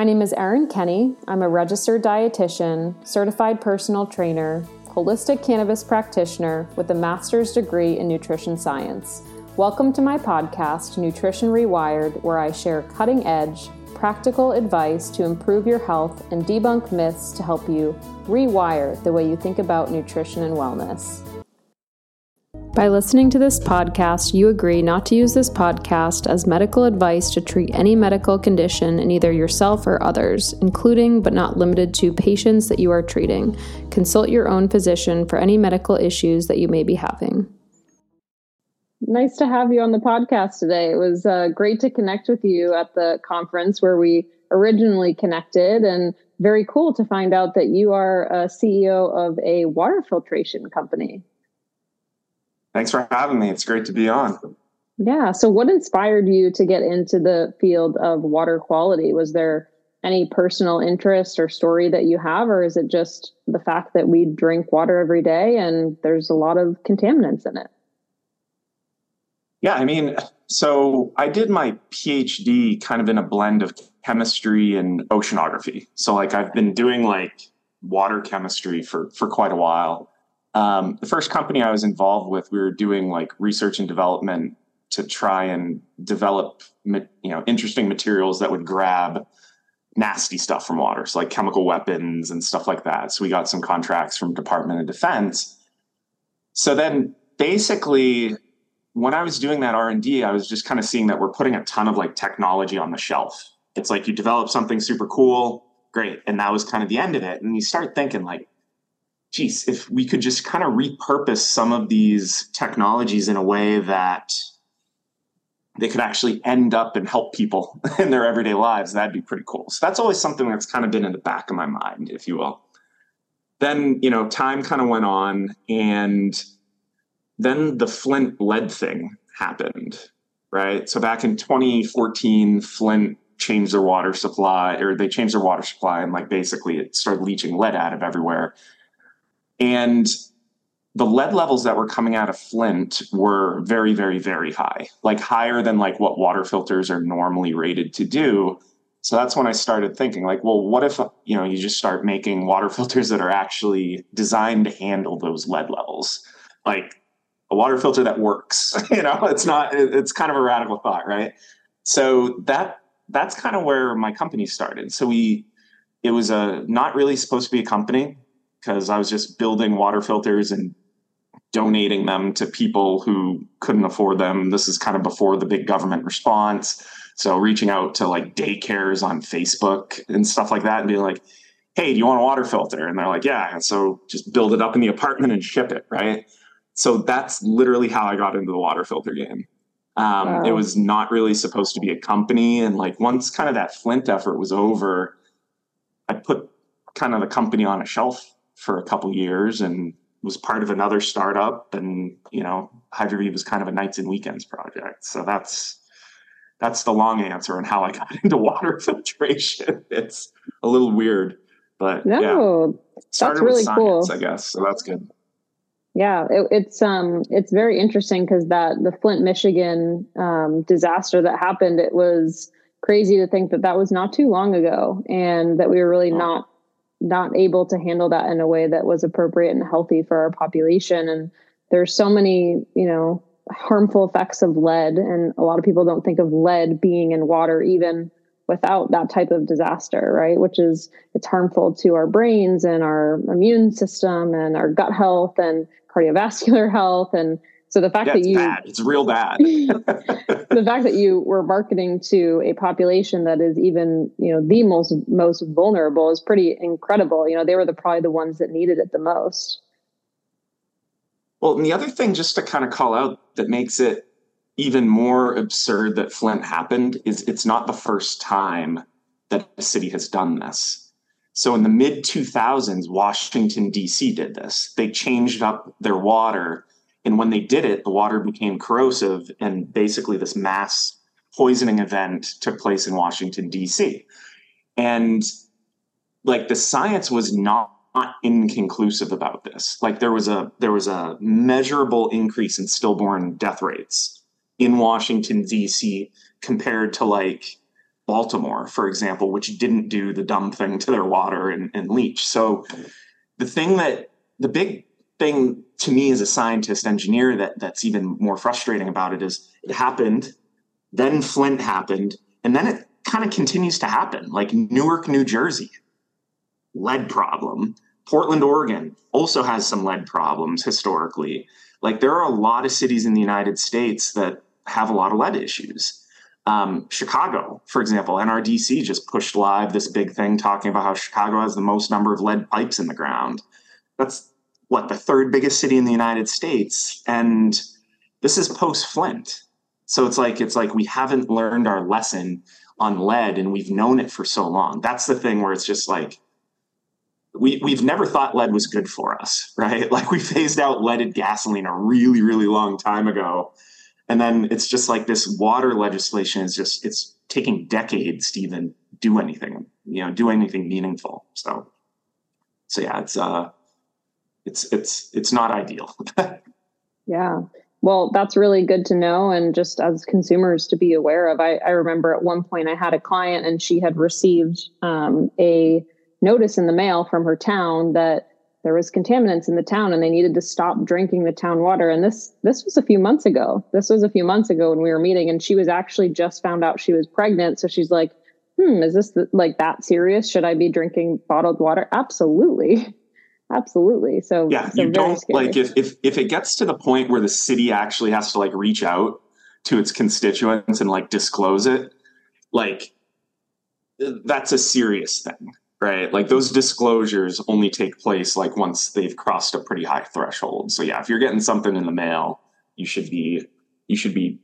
My name is Erin Kenny. I'm a registered dietitian, certified personal trainer, holistic cannabis practitioner with a master's degree in nutrition science. Welcome to my podcast, Nutrition Rewired, where I share cutting edge, practical advice to improve your health and debunk myths to help you rewire the way you think about nutrition and wellness. By listening to this podcast, you agree not to use this podcast as medical advice to treat any medical condition in either yourself or others, including but not limited to patients that you are treating. Consult your own physician for any medical issues that you may be having. Nice to have you on the podcast today. It was uh, great to connect with you at the conference where we originally connected, and very cool to find out that you are a CEO of a water filtration company. Thanks for having me. It's great to be on. Yeah. So, what inspired you to get into the field of water quality? Was there any personal interest or story that you have, or is it just the fact that we drink water every day and there's a lot of contaminants in it? Yeah. I mean, so I did my PhD kind of in a blend of chemistry and oceanography. So, like, I've been doing like water chemistry for for quite a while um, the first company I was involved with, we were doing like research and development to try and develop, you know, interesting materials that would grab nasty stuff from water, so like chemical weapons and stuff like that. So we got some contracts from Department of Defense. So then, basically, when I was doing that R and D, I was just kind of seeing that we're putting a ton of like technology on the shelf. It's like you develop something super cool, great, and that was kind of the end of it. And you start thinking like, geez, if we could just kind of repurpose some of these technologies in a way that they could actually end up and help people in their everyday lives, that'd be pretty cool. So that's always something that's kind of been in the back of my mind, if you will. Then, you know, time kind of went on and then the Flint lead thing happened, right? So back in 2014, Flint changed their water supply or they changed their water supply and like basically it started leaching lead out of everywhere and the lead levels that were coming out of Flint were very, very, very high, like higher than like what water filters are normally rated to do. So that's when I started thinking, like, well, what if you know you just start making water filters that are actually designed to handle those lead levels, like a water filter that works. you know, it's not. It's kind of a radical thought, right? So that that's kind of where my company started. So we, it was a not really supposed to be a company because I was just building water filters and donating them to people who couldn't afford them. This is kind of before the big government response. So reaching out to like daycares on Facebook and stuff like that and being like, hey, do you want a water filter? And they're like, yeah. And so just build it up in the apartment and ship it, right? So that's literally how I got into the water filter game. Um, wow. It was not really supposed to be a company. And like once kind of that Flint effort was over, I put kind of the company on a shelf for a couple years and was part of another startup. And you know Hydroviv was kind of a nights and weekends project. So that's that's the long answer on how I got into water filtration. It's a little weird but no yeah. that's really science, cool I guess. So that's good. Yeah it, it's um it's very interesting because that the Flint Michigan um, disaster that happened it was crazy to think that that was not too long ago and that we were really oh. not not able to handle that in a way that was appropriate and healthy for our population. And there's so many you know harmful effects of lead and a lot of people don't think of lead being in water even without that type of disaster right? Which is it's harmful to our brains and our immune system and our gut health and cardiovascular health and so the fact that you bad. it's real bad. the fact that you were marketing to a population that is even, you know, the most most vulnerable is pretty incredible. You know, they were the probably the ones that needed it the most. Well, and the other thing just to kind of call out that makes it even more absurd that Flint happened is it's not the first time that a city has done this. So in the mid 2000s, Washington, D.C. did this. They changed up their water and when they did it, the water became corrosive, and basically this mass poisoning event took place in Washington, D.C. And like the science was not inconclusive about this. Like there was a there was a measurable increase in stillborn death rates in Washington D.C. compared to like Baltimore, for example, which didn't do the dumb thing to their water and, and leach. So the thing that the big thing to me as a scientist engineer that that's even more frustrating about it is it happened, then Flint happened, and then it kind of continues to happen. Like Newark, New Jersey, lead problem. Portland, Oregon also has some lead problems historically. Like there are a lot of cities in the United States that have a lot of lead issues. Um, Chicago, for example, NRDC just pushed live this big thing talking about how Chicago has the most number of lead pipes in the ground. That's what the third biggest city in the United States, and this is post Flint. So it's like it's like we haven't learned our lesson on lead, and we've known it for so long. That's the thing where it's just like we we've never thought lead was good for us, right? Like we phased out leaded gasoline a really really long time ago, and then it's just like this water legislation is just it's taking decades to even do anything, you know, do anything meaningful. So, so yeah, it's uh, it's it's it's not ideal. yeah. Well, that's really good to know. And just as consumers to be aware of, I, I remember at one point I had a client and she had received um, a notice in the mail from her town that there was contaminants in the town and they needed to stop drinking the town water and this this was a few months ago this was a few months ago when we were meeting and she was actually just found out she was pregnant so she's like hmm is this the, like that serious should i be drinking bottled water absolutely absolutely so yeah so you don't scary. like if, if if it gets to the point where the city actually has to like reach out to its constituents and like disclose it like that's a serious thing right? Like those disclosures only take place like once they've crossed a pretty high threshold. So yeah, if you're getting something in the mail, you should be you should be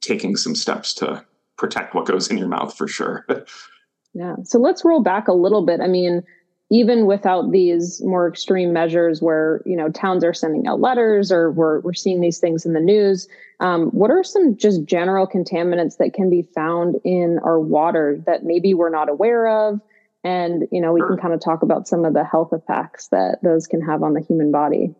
taking some steps to protect what goes in your mouth for sure. yeah. So let's roll back a little bit. I mean, even without these more extreme measures where you know towns are sending out letters or we're, we're seeing these things in the news um, what are some just general contaminants that can be found in our water that maybe we're not aware of? And you know we can kind of talk about some of the health effects that those can have on the human body.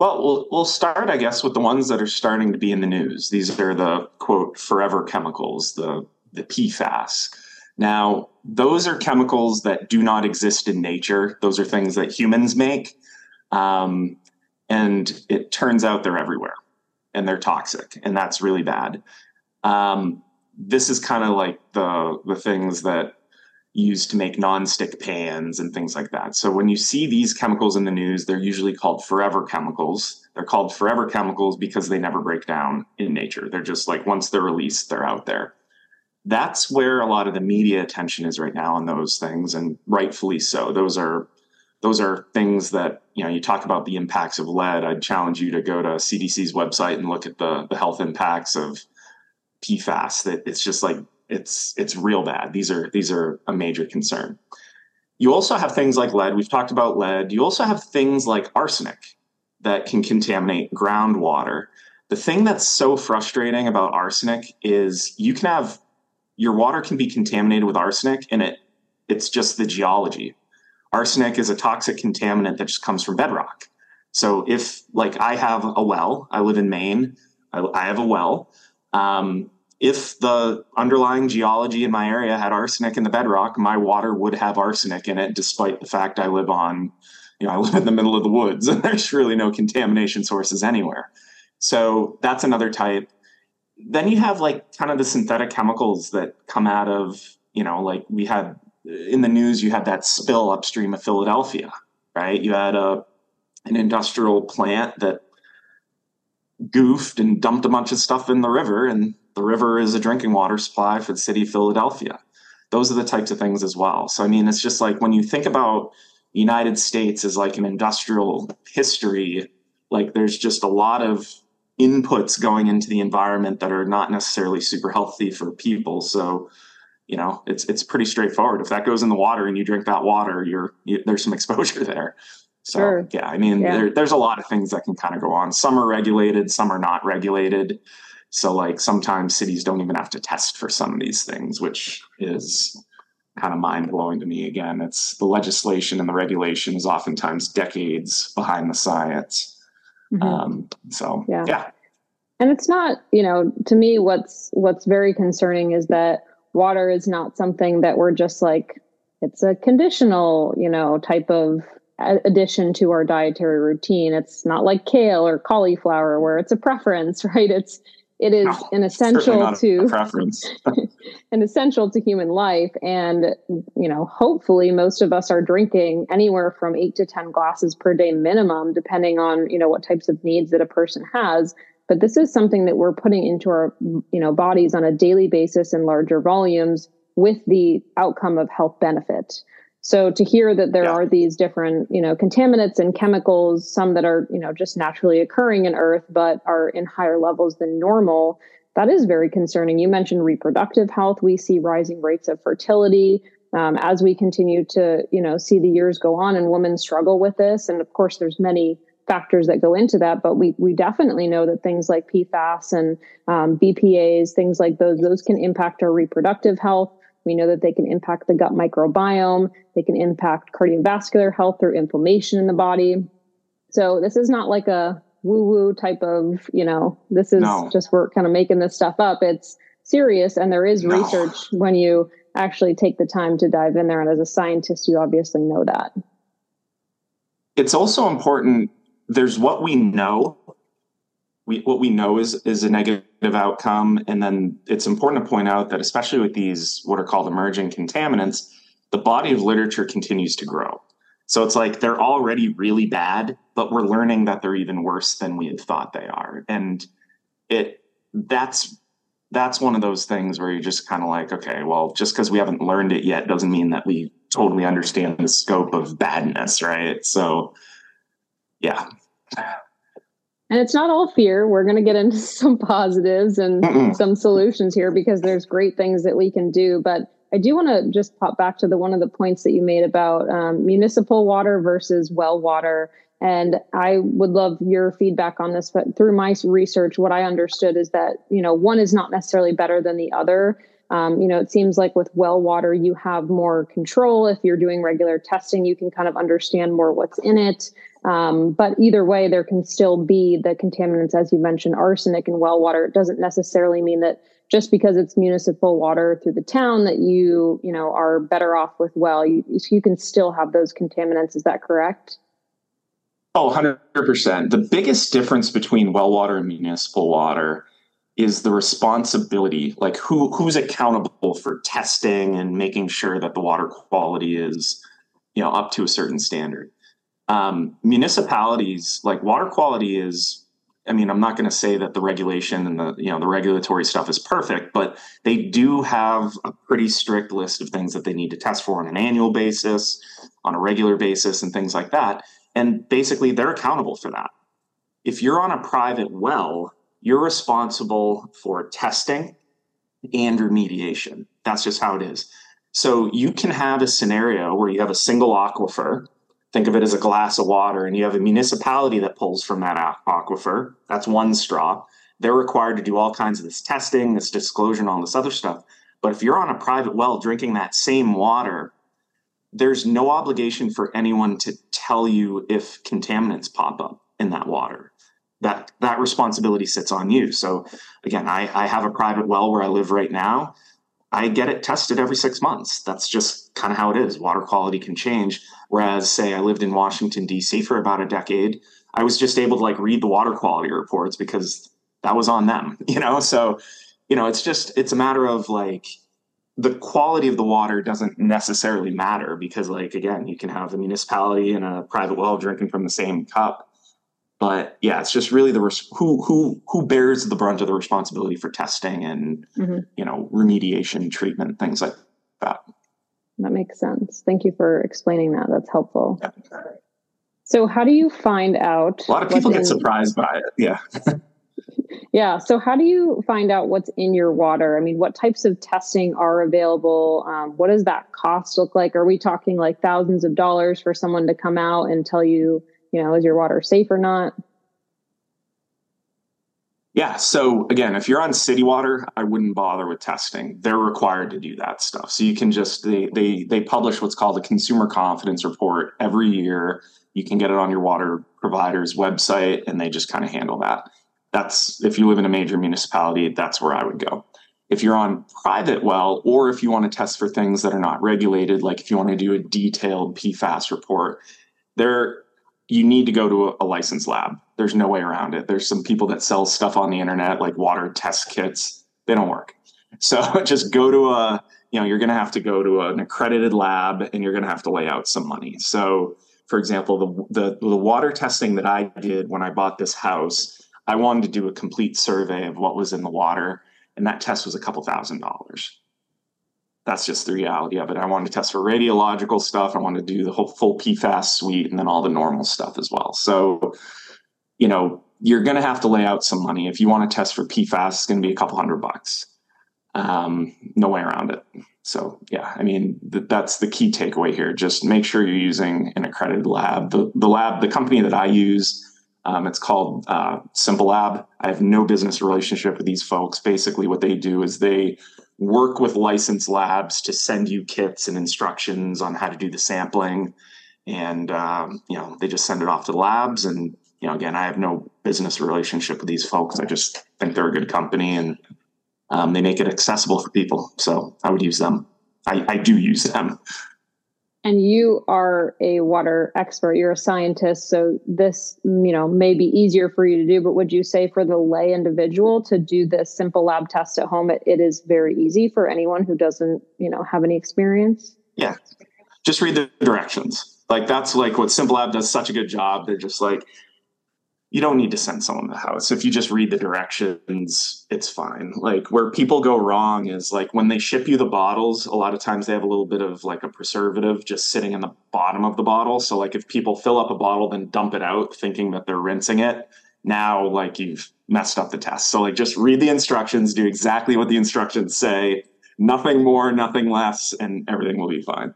Well we'll we'll start i guess with the ones that are starting to be in the news. These are the quote forever chemicals the the pfas now those are chemicals that do not exist in nature those are things that humans make um, and it turns out they're everywhere and they're toxic and that's really bad um, this is kind of like the the things that used to make nonstick pans and things like that. So when you see these chemicals in the news, they're usually called forever chemicals. They're called forever chemicals because they never break down in nature. They're just like once they're released, they're out there. That's where a lot of the media attention is right now on those things, and rightfully so. Those are those are things that you know you talk about the impacts of lead. I'd challenge you to go to CDC's website and look at the the health impacts of PFAS. That it's just like it's it's real bad. These are these are a major concern. You also have things like lead. We've talked about lead. You also have things like arsenic that can contaminate groundwater. The thing that's so frustrating about arsenic is you can have your water can be contaminated with arsenic and it it's just the geology. Arsenic is a toxic contaminant that just comes from bedrock. So if like I have a well, I live in Maine, I, I have a well. Um, if the underlying geology in my area had arsenic in the bedrock, my water would have arsenic in it, despite the fact I live on, you know, I live in the middle of the woods and there's really no contamination sources anywhere. So that's another type. Then you have like kind of the synthetic chemicals that come out of, you know, like we had in the news, you had that spill upstream of Philadelphia, right? You had a an industrial plant that goofed and dumped a bunch of stuff in the river and the river is a drinking water supply for the city of Philadelphia. Those are the types of things as well. So I mean, it's just like when you think about United States as like an industrial history, like there's just a lot of inputs going into the environment that are not necessarily super healthy for people. So, you know, it's it's pretty straightforward. If that goes in the water and you drink that water, you're you, there's some exposure there. So sure. yeah, I mean, yeah. There, there's a lot of things that can kind of go on. Some are regulated, some are not regulated. So like sometimes cities don't even have to test for some of these things, which is kind of mind blowing to me. Again, it's the legislation and the regulation is oftentimes decades behind the science. Mm-hmm. Um, so yeah. yeah. And it's not, you know, to me, what's what's very concerning is that water is not something that we're just like it's a conditional, you know, type of addition to our dietary routine. It's not like kale or cauliflower where it's a preference, right? It's it is no, an essential to preference. an essential to human life. And you know hopefully most of us are drinking anywhere from 8 to 10 glasses per day minimum depending on you know what types of needs that a person has. But this is something that we're putting into our you know bodies on a daily basis in larger volumes with the outcome of health benefit so to hear that there yeah. are these different you know contaminants and chemicals some that are you know just naturally occurring in earth but are in higher levels than normal that is very concerning you mentioned reproductive health we see rising rates of fertility um, as we continue to you know see the years go on and women struggle with this and of course there's many factors that go into that, but we we definitely know that things like PFAS and um, BPA's, things like those, those can impact our reproductive health. We know that they can impact the gut microbiome. They can impact cardiovascular health through inflammation in the body. So this is not like a woo woo type of, you know, this is no. just we're kind of making this stuff up. It's serious, and there is no. research when you actually take the time to dive in there. And as a scientist, you obviously know that. It's also important there's what we know. We, what we know is is a negative outcome, and then it's important to point out that especially with these what are called emerging contaminants, the body of literature continues to grow. So it's like they're already really bad, but we're learning that they're even worse than we had thought they are, and it that's that's one of those things where you're just kind of like, okay, well, just because we haven't learned it yet doesn't mean that we totally understand the scope of badness, right? So yeah. And it's not all fear. We're going to get into some positives and Mm-mm. some solutions here because there's great things that we can do. But I do want to just pop back to the one of the points that you made about um, municipal water versus well water. And I would love your feedback on this. But through my research, what I understood is that you know one is not necessarily better than the other. Um, you know, it seems like with well water, you have more control. If you're doing regular testing, you can kind of understand more what's in it. Um, but either way, there can still be the contaminants, as you mentioned, arsenic in well water. It doesn't necessarily mean that just because it's municipal water through the town that you, you know, are better off with well. You, you can still have those contaminants. Is that correct? Oh, 100%. The biggest difference between well water and municipal water is the responsibility like who who's accountable for testing and making sure that the water quality is you know up to a certain standard um, municipalities like water quality is i mean i'm not going to say that the regulation and the you know the regulatory stuff is perfect but they do have a pretty strict list of things that they need to test for on an annual basis on a regular basis and things like that. And basically they're accountable for that. If you're on a private well you're responsible for testing and remediation. That's just how it is. So you can have a scenario where you have a single aquifer think of it as a glass of water and you have a municipality that pulls from that aquifer that's one straw they're required to do all kinds of this testing this disclosure and all this other stuff but if you're on a private well drinking that same water there's no obligation for anyone to tell you if contaminants pop up in that water that that responsibility sits on you so again I, I have a private well where i live right now I get it tested every six months. That's just kind of how it is. Water quality can change. Whereas, say, I lived in Washington, D.C. for about a decade, I was just able to like read the water quality reports because that was on them, you know? So, you know, it's just, it's a matter of like, the quality of the water doesn't necessarily matter because, like, again, you can have a municipality and a private well drinking from the same cup but yeah, it's just really the res- who who who bears the brunt of the responsibility for testing and mm-hmm. you know remediation, treatment, things like that. That makes sense. Thank you for explaining that. That's helpful. Yeah. So, how do you find out? A lot of people get in... surprised by it. Yeah. yeah. So, how do you find out what's in your water? I mean, what types of testing are available? Um, what does that cost look like? Are we talking like thousands of dollars for someone to come out and tell you? you know, is your water safe or not? Yeah. So again, if you're on city water, I wouldn't bother with testing. They're required to do that stuff. So you can just they they they publish what's called a consumer confidence report every year. You can get it on your water provider's website and they just kind of handle that. That's if you live in a major municipality, that's where I would go. If you're on private well, or if you want to test for things that are not regulated, like if you want to do a detailed PFAS report, there you need to go to a, a licensed lab. There's no way around it. There's some people that sell stuff on the internet, like water test kits. They don't work. So just go to a, you know, you're going to have to go to an accredited lab and you're going to have to lay out some money. So, for example, the, the, the water testing that I did when I bought this house, I wanted to do a complete survey of what was in the water, and that test was a couple thousand dollars. That's just the reality of it. I wanted to test for radiological stuff. I wanted to do the whole full PFAS suite and then all the normal stuff as well. So, you know, you're going to have to lay out some money. If you want to test for PFAS, it's going to be a couple hundred bucks. Um, no way around it. So, yeah, I mean, th- that's the key takeaway here. Just make sure you're using an accredited lab. The, the lab, the company that I use, um, it's called uh, Simple Lab. I have no business relationship with these folks. Basically, what they do is they work with licensed labs to send you kits and instructions on how to do the sampling, and um, you know they just send it off to the labs. And you know, again, I have no business relationship with these folks. I just think they're a good company, and um, they make it accessible for people. So I would use them. I, I do use them. And you are a water expert. You're a scientist, so this, you know, may be easier for you to do. But would you say for the lay individual to do this simple lab test at home, it, it is very easy for anyone who doesn't, you know, have any experience? Yeah, just read the directions. Like that's like what Simple Lab does such a good job. They're just like, you don't need to send someone to the house. If you just read the directions, it's fine. Like where people go wrong is like when they ship you the bottles, a lot of times they have a little bit of like a preservative just sitting in the bottom of the bottle. So like if people fill up a bottle then dump it out thinking that they're rinsing it, now like you've messed up the test. So like just read the instructions, do exactly what the instructions say, nothing more, nothing less, and everything will be fine.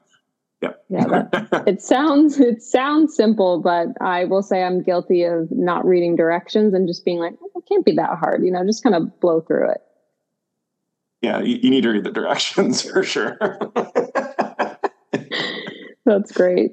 Yeah. Yeah. That, it sounds it sounds simple, but I will say I'm guilty of not reading directions and just being like, oh, it can't be that hard, you know, just kind of blow through it. Yeah, you, you need to read the directions for sure. that's great.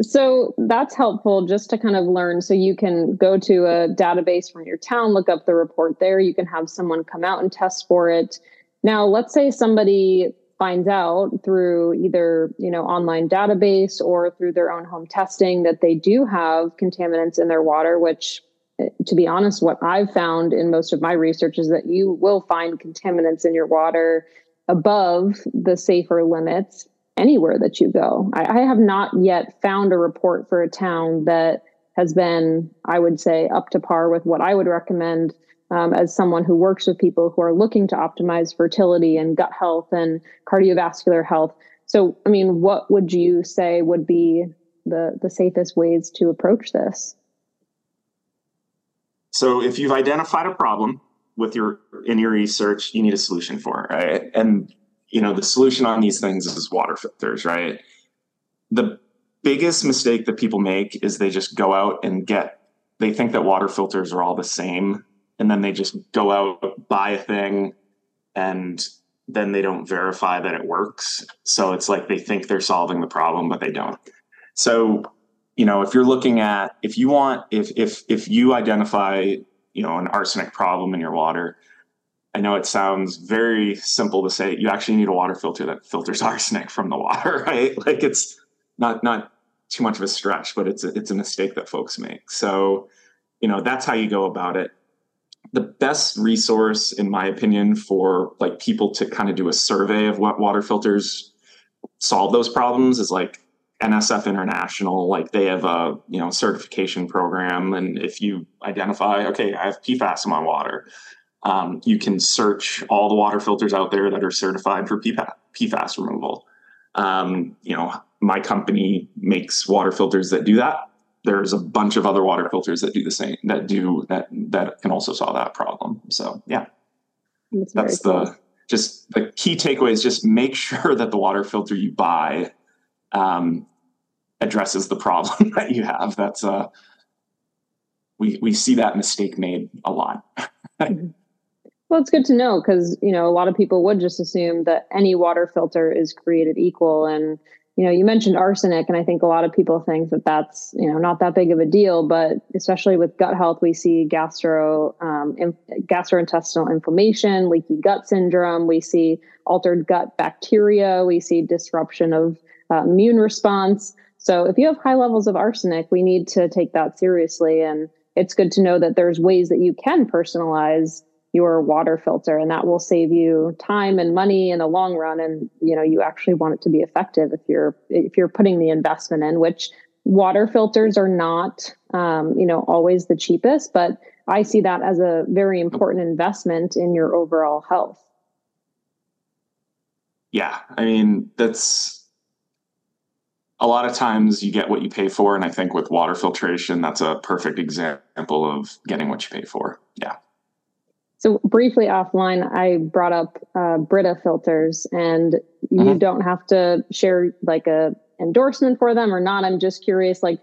So that's helpful just to kind of learn. So you can go to a database from your town, look up the report there. You can have someone come out and test for it. Now, let's say somebody finds out through either you know online database or through their own home testing that they do have contaminants in their water which eh, to be honest what i've found in most of my research is that you will find contaminants in your water above the safer limits anywhere that you go. I, I have not yet found a report for a town that has been i would say up to par with what i would recommend um, as someone who works with people who are looking to optimize fertility and gut health and cardiovascular health. So, I mean, what would you say would be the the safest ways to approach this? So, if you've identified a problem with your in your research, you need a solution for it, right? And you know, the solution on these things is water filters, right? The biggest mistake that people make is they just go out and get they think that water filters are all the same and then they just go out buy a thing and then they don't verify that it works. So it's like they think they're solving the problem but they don't. So you know if you're looking at if you want if if if you identify you know an arsenic problem in your water i know it sounds very simple to say you actually need a water filter that filters arsenic from the water right? Like it's not not too much of a stretch but it's a, it's a mistake that folks make. So you know that's how you go about it the best resource in my opinion for like people to kind of do a survey of what water filters solve those problems is like NSF International. Like they have a you know certification program and if you identify okay I have PFAS in my water um, you can search all the water filters out there that are certified for PFAS, PFAS removal. Um, you know my company makes water filters that do that there's a bunch of other water filters that do the same that do that that can also solve that problem so yeah that's, that's cool. the just the key takeaway is just make sure that the water filter you buy um, addresses the problem that you have that's uh we we see that mistake made a lot mm-hmm. well it's good to know because you know a lot of people would just assume that any water filter is created equal and you know, you mentioned arsenic, and I think a lot of people think that that's you know not that big of a deal, but especially with gut health, we see gastro um, in, gastrointestinal inflammation, leaky gut syndrome. We see altered gut bacteria. We see disruption of uh, immune response. So if you have high levels of arsenic, we need to take that seriously, and it's good to know that there's ways that you can personalize your water filter and that will save you time and money in the long run. And you know you actually want it to be effective if you're if you're putting the investment in which water filters are not um, you know always the cheapest but i see that as a very important investment in your overall health. Yeah i mean that's a lot of times you get what you pay for and i think with water filtration that's a perfect example of getting what you pay for. Yeah so briefly offline, I brought up uh, Brita filters, and you mm-hmm. don't have to share like a endorsement for them or not. I'm just curious, like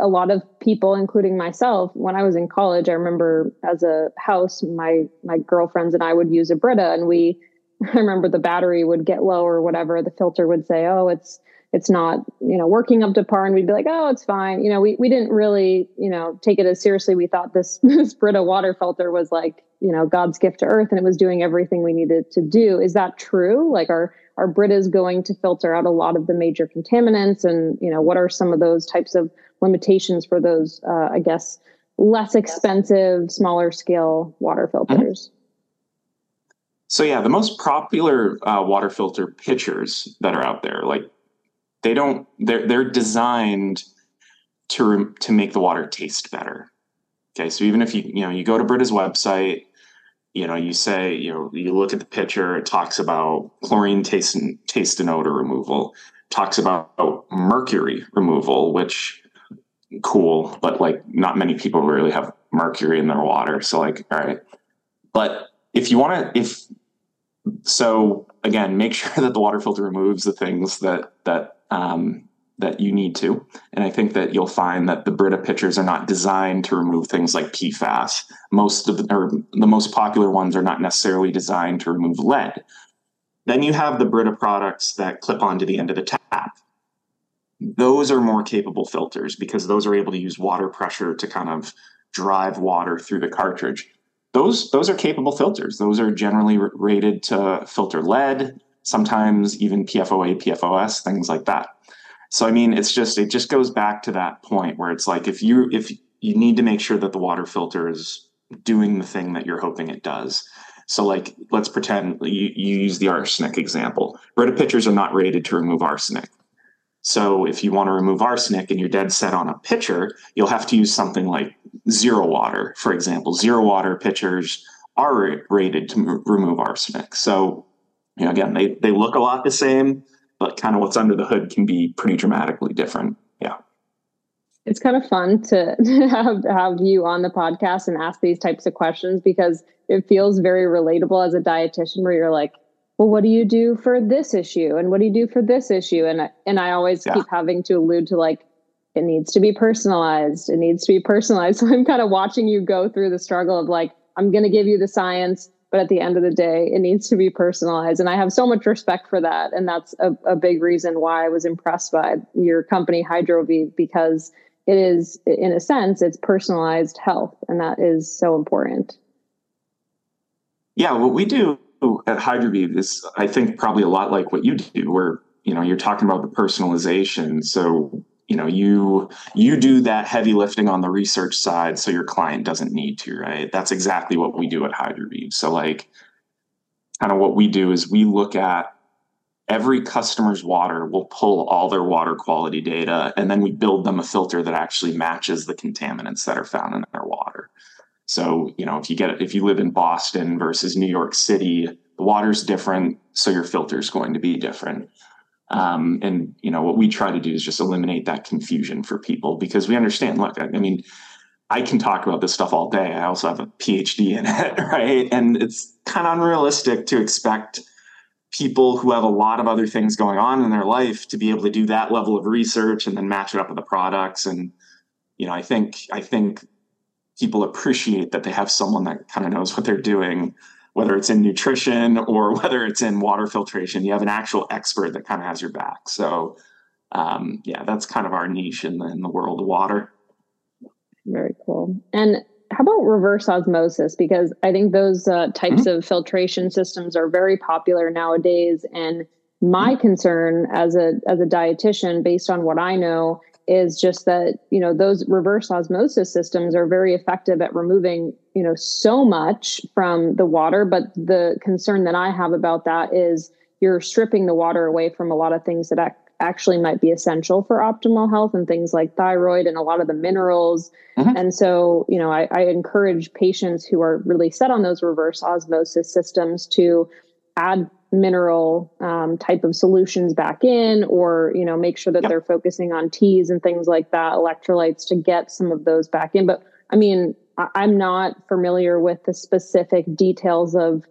a lot of people, including myself, when I was in college, I remember as a house, my my girlfriends and I would use a Brita, and we, I remember the battery would get low or whatever. The filter would say, "Oh, it's it's not you know working up to par and we'd be like oh it's fine you know we, we didn't really you know take it as seriously we thought this this brita water filter was like you know god's gift to earth and it was doing everything we needed to do. Is that true? Like are are britas going to filter out a lot of the major contaminants? And you know what are some of those types of limitations for those uh, i guess less expensive smaller scale water mm-hmm. filters? So yeah the most popular uh, water filter pitchers that are out there like they don't they're they're designed to to make the water taste better okay so even if you you know you go to brita's website you know you say you know you look at the picture it talks about chlorine taste and taste and odor removal. Talks about mercury removal which cool but like not many people really have mercury in their water so like all right. But if you want to if so again make sure that the water filter removes the things that that um, that you need to. And I think that you'll find that the Brita pitchers are not designed to remove things like PFAS. Most of the, or the most popular ones are not necessarily designed to remove lead. Then you have the Brita products that clip onto the end of the tap. Those are more capable filters because those are able to use water pressure to kind of drive water through the cartridge. Those those are capable filters. Those are generally rated to filter lead, sometimes even PFOA, PFOS, things like that. So I mean, it's just it just goes back to that point where it's like if you if you need to make sure that the water filter is doing the thing that you're hoping it does. So like let's pretend you, you use the arsenic example. Brita pitchers are not rated to remove arsenic. So if you want to remove arsenic and you're dead set on a pitcher, you'll have to use something like zero water, for example. Zero water pitchers are rated to remove arsenic. So you know, again, they they look a lot the same, but kind of what's under the hood can be pretty dramatically different. Yeah. It's kind of fun to have have you on the podcast and ask these types of questions because it feels very relatable as a dietitian where you're like, well, what do you do for this issue? And what do you do for this issue? And and I always yeah. keep having to allude to like it needs to be personalized. It needs to be personalized. So I'm kind of watching you go through the struggle of like, I'm going to give you the science but at the end of the day it needs to be personalized. And i have so much respect for that. And that's a, a big reason why i was impressed by your company hydroviv because it is in a sense it's personalized health. And that is so important. Yeah what we do at hydroviv is i think probably a lot like what you do where you know you're talking about the personalization. So you know you you do that heavy lifting on the research side so your client doesn't need to right? That's exactly what we do at hydroviv so like kind of what we do is we look at every customer's water we'll pull all their water quality data and then we build them a filter that actually matches the contaminants that are found in their water. So you know if you get if you live in boston versus new york city the water's different so your filter is going to be different um, and you know what we try to do is just eliminate that confusion for people because we understand. Look, I, I mean, I can talk about this stuff all day. I also have a PhD in it, right? And it's kind of unrealistic to expect people who have a lot of other things going on in their life to be able to do that level of research and then match it up with the products. And you know, I think I think people appreciate that they have someone that kind of knows what they're doing whether it's in nutrition or whether it's in water filtration, you have an actual expert that kind of has your back. So, um, yeah, that's kind of our niche in the, in the world of water. Very cool. And how about reverse osmosis? Because I think those uh, types mm-hmm. of filtration systems are very popular nowadays. And my mm-hmm. concern as a as a dietitian, based on what I know, is just that you know those reverse osmosis systems are very effective at removing you know so much from the water. But the concern that I have about that is you're stripping the water away from a lot of things that actually might be essential for optimal health and things like thyroid and a lot of the minerals. Mm-hmm. And so, you know, I, I, encourage patients who are really set on those reverse osmosis systems to add mineral um, type of solutions back in or you know make sure that yep. they're focusing on teas and things like that electrolytes to get some of those back in but i mean I- i'm not familiar with the specific details of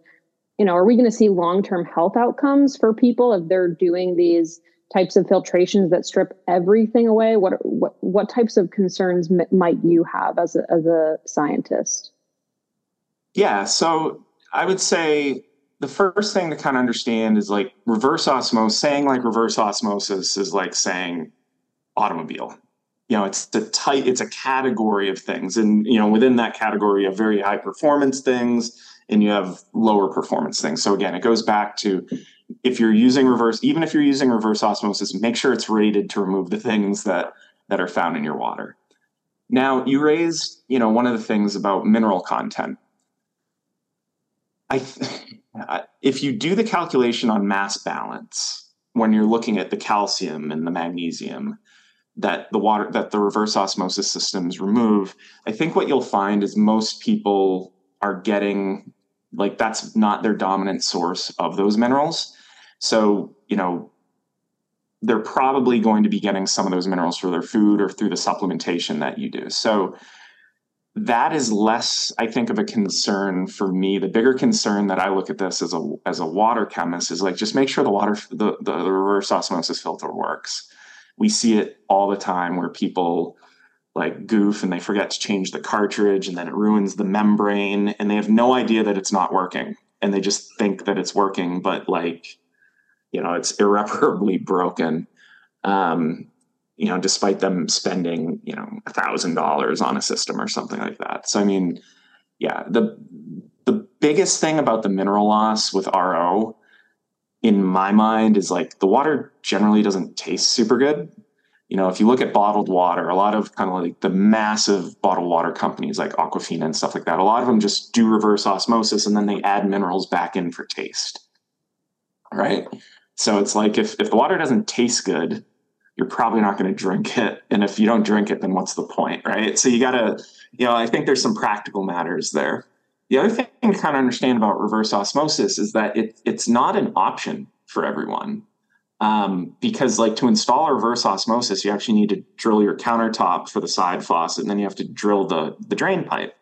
you know are we going to see long-term health outcomes for people if they're doing these types of filtrations that strip everything away? What what what types of concerns m- might you have as a, as a scientist? Yeah, so I would say the first thing to kind of understand is like reverse osmosis. Saying like reverse osmosis is like saying automobile. You know, it's a tight, it's a category of things, and you know, within that category, you have very high performance things, and you have lower performance things. So again, it goes back to if you're using reverse, even if you're using reverse osmosis, make sure it's rated to remove the things that that are found in your water. Now, you raised, you know, one of the things about mineral content. I, if you do the calculation on mass balance when you're looking at the calcium and the magnesium that the water that the reverse osmosis systems remove, I think what you'll find is most people are getting like that's not their dominant source of those minerals. So, you know, they're probably going to be getting some of those minerals through their food or through the supplementation that you do. So that is less, I think, of a concern for me. The bigger concern that I look at this as a as a water chemist is like just make sure the water the, the, the reverse osmosis filter works. We see it all the time where people like goof and they forget to change the cartridge and then it ruins the membrane and they have no idea that it's not working and they just think that it's working but like you know it's irreparably broken um, you know despite them spending you know a thousand dollars on a system or something like that so i mean yeah the the biggest thing about the mineral loss with ro in my mind is like the water generally doesn't taste super good you know, if you look at bottled water, a lot of kind of like the massive bottled water companies like Aquafina and stuff like that, a lot of them just do reverse osmosis and then they add minerals back in for taste. Right. So it's like if, if the water doesn't taste good, you're probably not going to drink it. And if you don't drink it, then what's the point? Right. So you got to, you know, I think there's some practical matters there. The other thing to kind of understand about reverse osmosis is that it, it's not an option for everyone um, because like to install reverse osmosis, you actually need to drill your countertop for the side faucet, and then you have to drill the the drain pipe.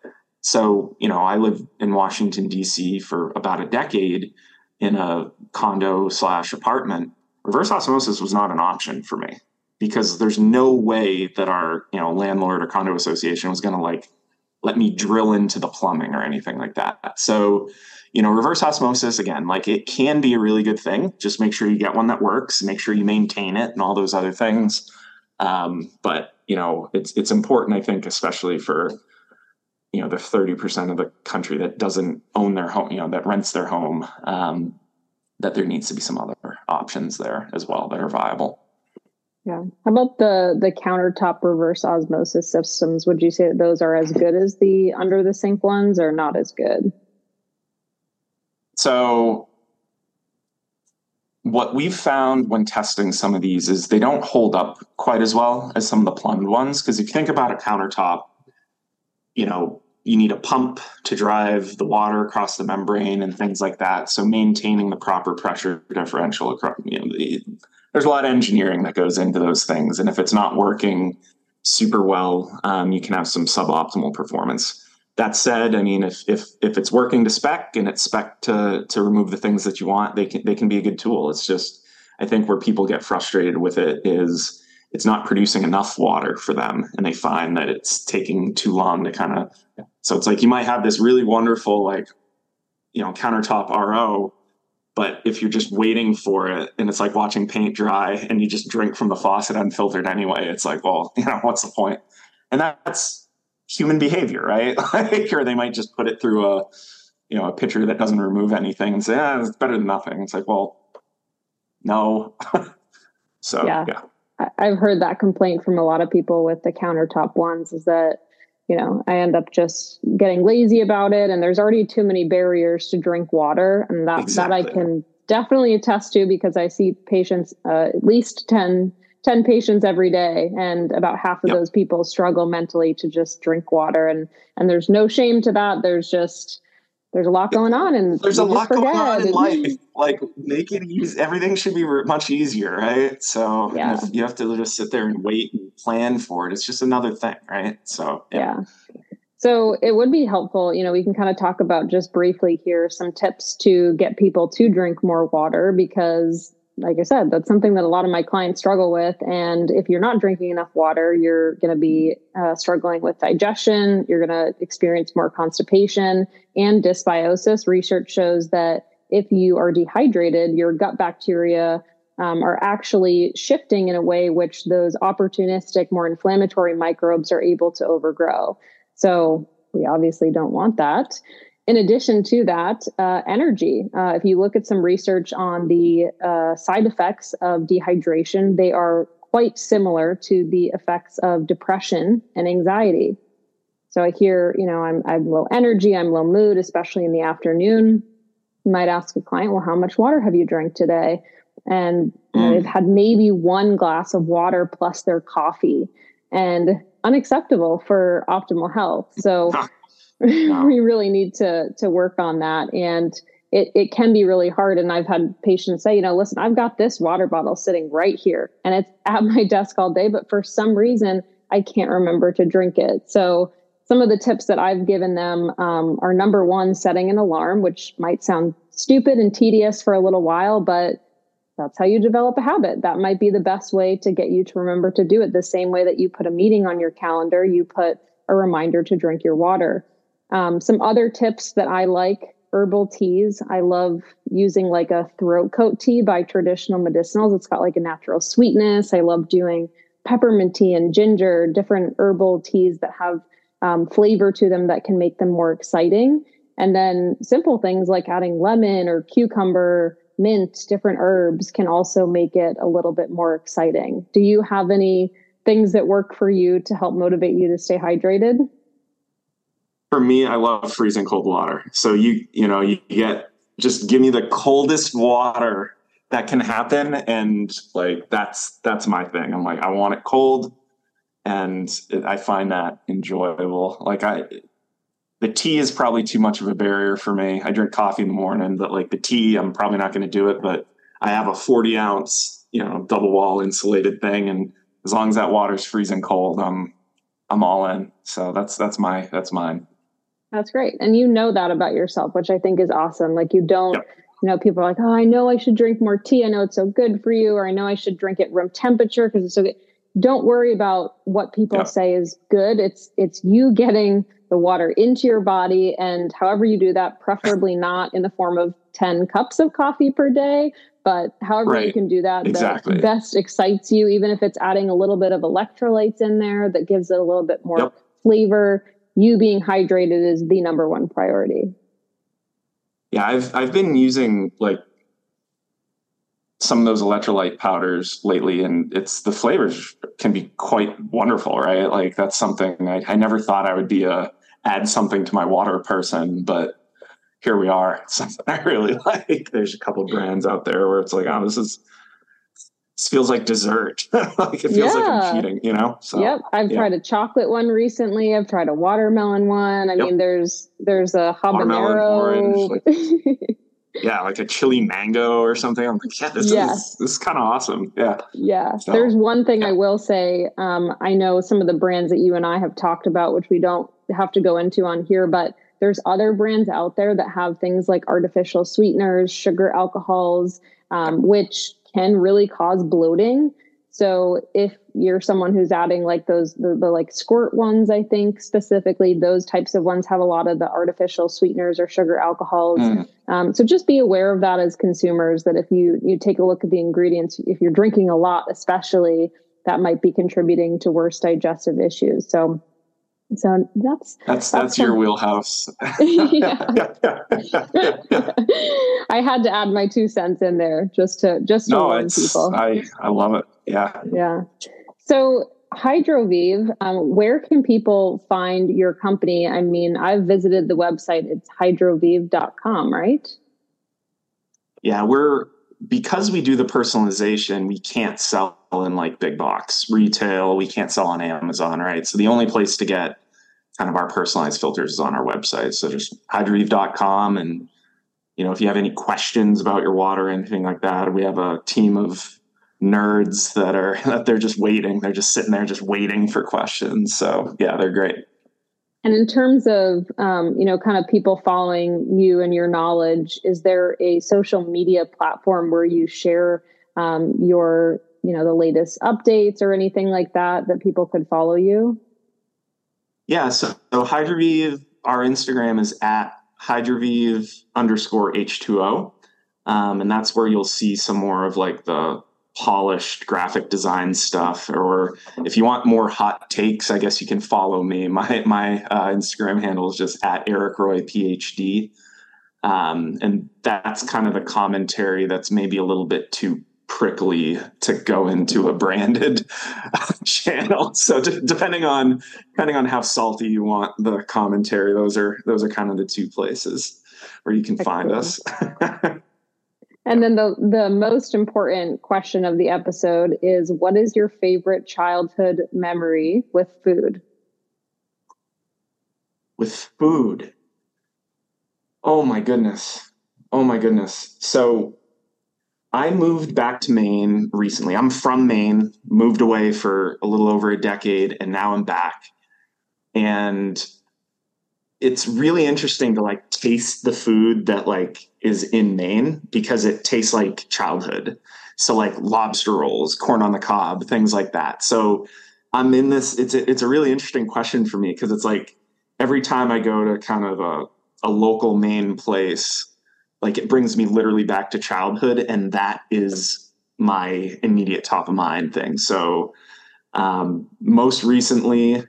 So you know, I lived in Washington D.C. for about a decade in a condo slash apartment. Reverse osmosis was not an option for me because there's no way that our you know landlord or condo association was going to like let me drill into the plumbing or anything like that. So you know, reverse osmosis, again, like it can be a really good thing. Just make sure you get one that works, make sure you maintain it and all those other things. Um, but, you know, it's, it's important, I think, especially for, you know, the 30% of the country that doesn't own their home, you know, that rents their home, um, that there needs to be some other options there as well that are viable. Yeah. How about the the countertop reverse osmosis systems? Would you say that those are as good as the under the sink ones or not as good? So what we've found when testing some of these is they don't hold up quite as well as some of the plumbed ones. Because if you think about a countertop, you know, you need a pump to drive the water across the membrane and things like that. So maintaining the proper pressure differential across, you know, the, there's a lot of engineering that goes into those things. And if it's not working super well, um, you can have some suboptimal performance. That said, I mean, if if if it's working to spec and it's spec to to remove the things that you want, they can they can be a good tool. It's just I think where people get frustrated with it is it's not producing enough water for them, and they find that it's taking too long to kind of. So it's like you might have this really wonderful like, you know, countertop RO, But if you're just waiting for it and it's like watching paint dry and you just drink from the faucet unfiltered anyway, it's like, well, you know, what's the point? And that's human behavior, right? like, or they might just put it through a, you know, a pitcher that doesn't remove anything and say, ah, it's better than nothing. It's like, well, no. so, yeah. yeah. I've heard that complaint from a lot of people with the countertop ones is that, you know, I end up just getting lazy about it and there's already too many barriers to drink water. And that, exactly. that I can definitely attest to because I see patients, uh, at least 10, 10 patients every day and about half of yep. those people struggle mentally to just drink water and and there's no shame to that there's just there's a lot going on and there's a lot going on in life like make it easy everything should be much easier right so yeah. you have to just sit there and wait and plan for it it's just another thing right so yeah. yeah. so it would be helpful you know we can kind of talk about just briefly here some tips to get people to drink more water because like I said, that's something that a lot of my clients struggle with. And if you're not drinking enough water, you're going to be uh, struggling with digestion. You're going to experience more constipation and dysbiosis. Research shows that if you are dehydrated, your gut bacteria um, are actually shifting in a way which those opportunistic, more inflammatory microbes are able to overgrow. So we obviously don't want that in addition to that, uh, energy. Uh, if you look at some research on the uh, side effects of dehydration, they are quite similar to the effects of depression and anxiety. So I hear, you know, I'm, I'm low energy, I'm low mood, especially in the afternoon. You might ask a client, well, how much water have you drank today? And mm. they've had maybe one glass of water plus their coffee and unacceptable for optimal health. So we really need to to work on that. And it, it can be really hard. And i've had patients say you know listen i've got this water bottle sitting right here and it's at my desk all day but for some reason i can't remember to drink it. So some of the tips that i've given them um, are number one setting an alarm which might sound stupid and tedious for a little while but that's how you develop a habit. That might be the best way to get you to remember to do it the same way that you put a meeting on your calendar. You put a reminder to drink your water um, some other tips that I like herbal teas. I love using like a throat coat tea by traditional medicinals. It's got like a natural sweetness. I love doing peppermint tea and ginger, different herbal teas that have um, flavor to them that can make them more exciting. And then simple things like adding lemon or cucumber, mint, different herbs can also make it a little bit more exciting. Do you have any things that work for you to help motivate you to stay hydrated? For me, I love freezing cold water. So you you know you get just give me the coldest water that can happen, and like that's that's my thing. I'm like I want it cold, and I find that enjoyable. Like I, the tea is probably too much of a barrier for me. I drink coffee in the morning, but like the tea, I'm probably not going to do it. But I have a 40 ounce, you know, double wall insulated thing, and as long as that water's freezing cold, I'm I'm all in. So that's that's my that's mine. That's great. And you know that about yourself, which I think is awesome. Like you don't, yep. you know, people are like, oh, I know I should drink more tea. I know it's so good for you, or I know I should drink it room temperature because it's so good. Don't worry about what people yep. say is good. It's it's you getting the water into your body, and however you do that, preferably not in the form of ten cups of coffee per day, but however right. you can do that exactly. best excites you, even if it's adding a little bit of electrolytes in there that gives it a little bit more yep. flavor you being hydrated is the number one priority. Yeah, I've I've been using like some of those electrolyte powders lately, and it's the flavors can be quite wonderful, right? Like that's something I, I never thought I would be a add something to my water person, but here we are. It's something I really like. There's a couple brands out there where it's like, oh, this is feels like dessert. like it feels yeah. like I'm cheating, you know? So, yep. I've yeah. tried a chocolate one recently. I've tried a watermelon one. I yep. mean, there's there's a habanero. Orange, like, yeah, like a chili mango or something. I'm like, yeah, this yeah. is this is kind of awesome. Yeah. Yeah. So, there's one thing I will say. Um, I know some of the brands that you and I have talked about, which we don't have to go into on here, but there's other brands out there that have things like artificial sweeteners, sugar alcohols, um, which can really cause bloating. So if you're someone who's adding like those the, the, like squirt ones, I think specifically those types of ones have a lot of the artificial sweeteners or sugar alcohols. Mm. Um, so just be aware of that as consumers. That if you you take a look at the ingredients, if you're drinking a lot, especially, that might be contributing to worse digestive issues. So so that's that's that's, that's your wheelhouse. yeah. I had to add my two cents in there just to just to no, warn people. I I love it. Yeah. Yeah. So Hydroviv, um, where can people find your company? I mean, I've visited the website. It's hydroviv.com, right? Yeah, we're because we do the personalization, we can't sell in like big box retail. We can't sell on Amazon, right? So the only place to get kind of our personalized filters is on our website. So just hydroviv.com. And, you know, if you have any questions about your water or anything like that, we have a team of nerds that are, that they're just waiting. They're just sitting there, just waiting for questions. So yeah, they're great. And in terms of, um, you know, kind of people following you and your knowledge, is there a social media platform where you share um, your, you know, the latest updates or anything like that that people could follow you? Yeah, so, so Hydroviv, our Instagram is at Hydroviv underscore H2O. Um, and that's where you'll see some more of like the polished graphic design stuff. Or if you want more hot takes, I guess you can follow me. My my uh, Instagram handle is just at Eric Roy PhD. Um, and that's kind of the commentary that's maybe a little bit too prickly to go into a branded channel. So d- depending on depending on how salty you want the commentary, those are those are kind of the two places where you can find us. and then the the most important question of the episode is what is your favorite childhood memory with food? With food. Oh my goodness. Oh my goodness. So I moved back to Maine recently. I'm from Maine, moved away for a little over a decade, and now I'm back. And it's really interesting to like taste the food that like is in Maine because it tastes like childhood. So like lobster rolls, corn on the cob, things like that. So I'm in this. It's a, it's a really interesting question for me because it's like every time I go to kind of a, a local Maine place, like it brings me literally back to childhood and that is my immediate top of mind thing. So um, most recently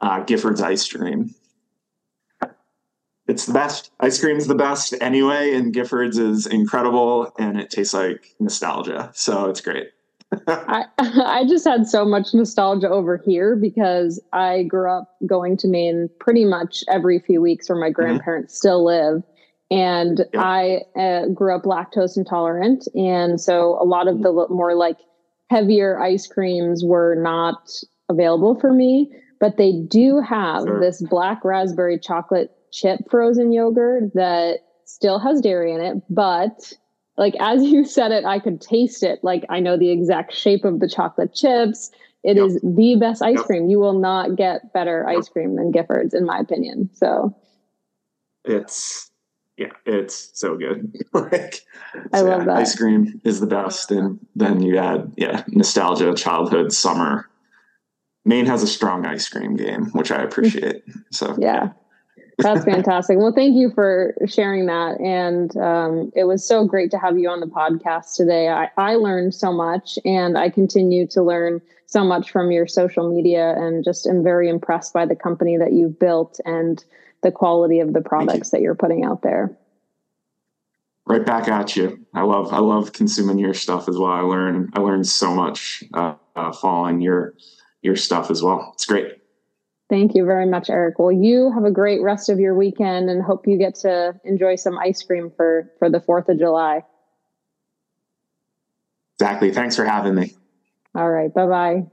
uh, gifford's ice cream. It's the best. Ice cream is the best anyway and gifford's is incredible and it tastes like nostalgia. So it's great. I, I just had so much nostalgia over here because I grew up going to Maine pretty much every few weeks where my mm-hmm. grandparents mm-hmm. still live and yeah. I uh, grew up lactose intolerant, and so a lot of the more like heavier ice creams were not available for me. But they do have sure. this black raspberry chocolate chip frozen yogurt that still has dairy in it, but like as you said it, I could taste it. Like I know the exact shape of the chocolate chips. It yep. is the best ice yep. cream. You will not get better ice cream than Gifford's, in my opinion. So it's yeah, it's so good. like, I love that. Ice cream is the best, and then you add yeah, nostalgia, childhood, summer. Maine has a strong ice cream game, which I appreciate. So yeah. That's fantastic. Well, thank you for sharing that. And um, it was so great to have you on the podcast today. I, I learned so much and I continue to learn so much from your social media and just am very impressed by the company that you've built and the quality of the products you. that you're putting out there. Right back at you. I love I love consuming your stuff as well. I learn I learned so much uh, uh, following your your stuff as well. It's great. Thank you very much, Eric. Well, you have a great rest of your weekend and hope you get to enjoy some ice cream for for the 4th of July. Exactly. Thanks for having me. All right. Bye-bye.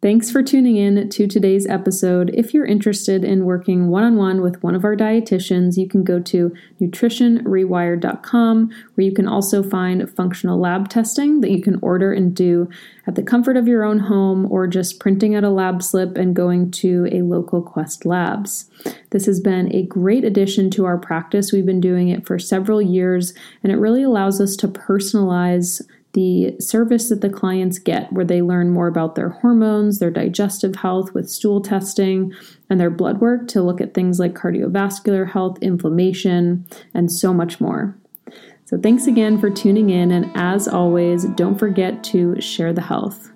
Thanks for tuning in to today's episode. If you're interested in working one on one with one of our dietitians, you can go to nutritionrewired.com, where you can also find functional lab testing that you can order and do at the comfort of your own home or just printing out a lab slip and going to a local Quest Labs. This has been a great addition to our practice. We've been doing it for several years, and it really allows us to personalize the service that the clients get, where they learn more about their hormones, their digestive health with stool testing, and their blood work to look at things like cardiovascular health, inflammation, and so much more. So, thanks again for tuning in, and as always, don't forget to share the health.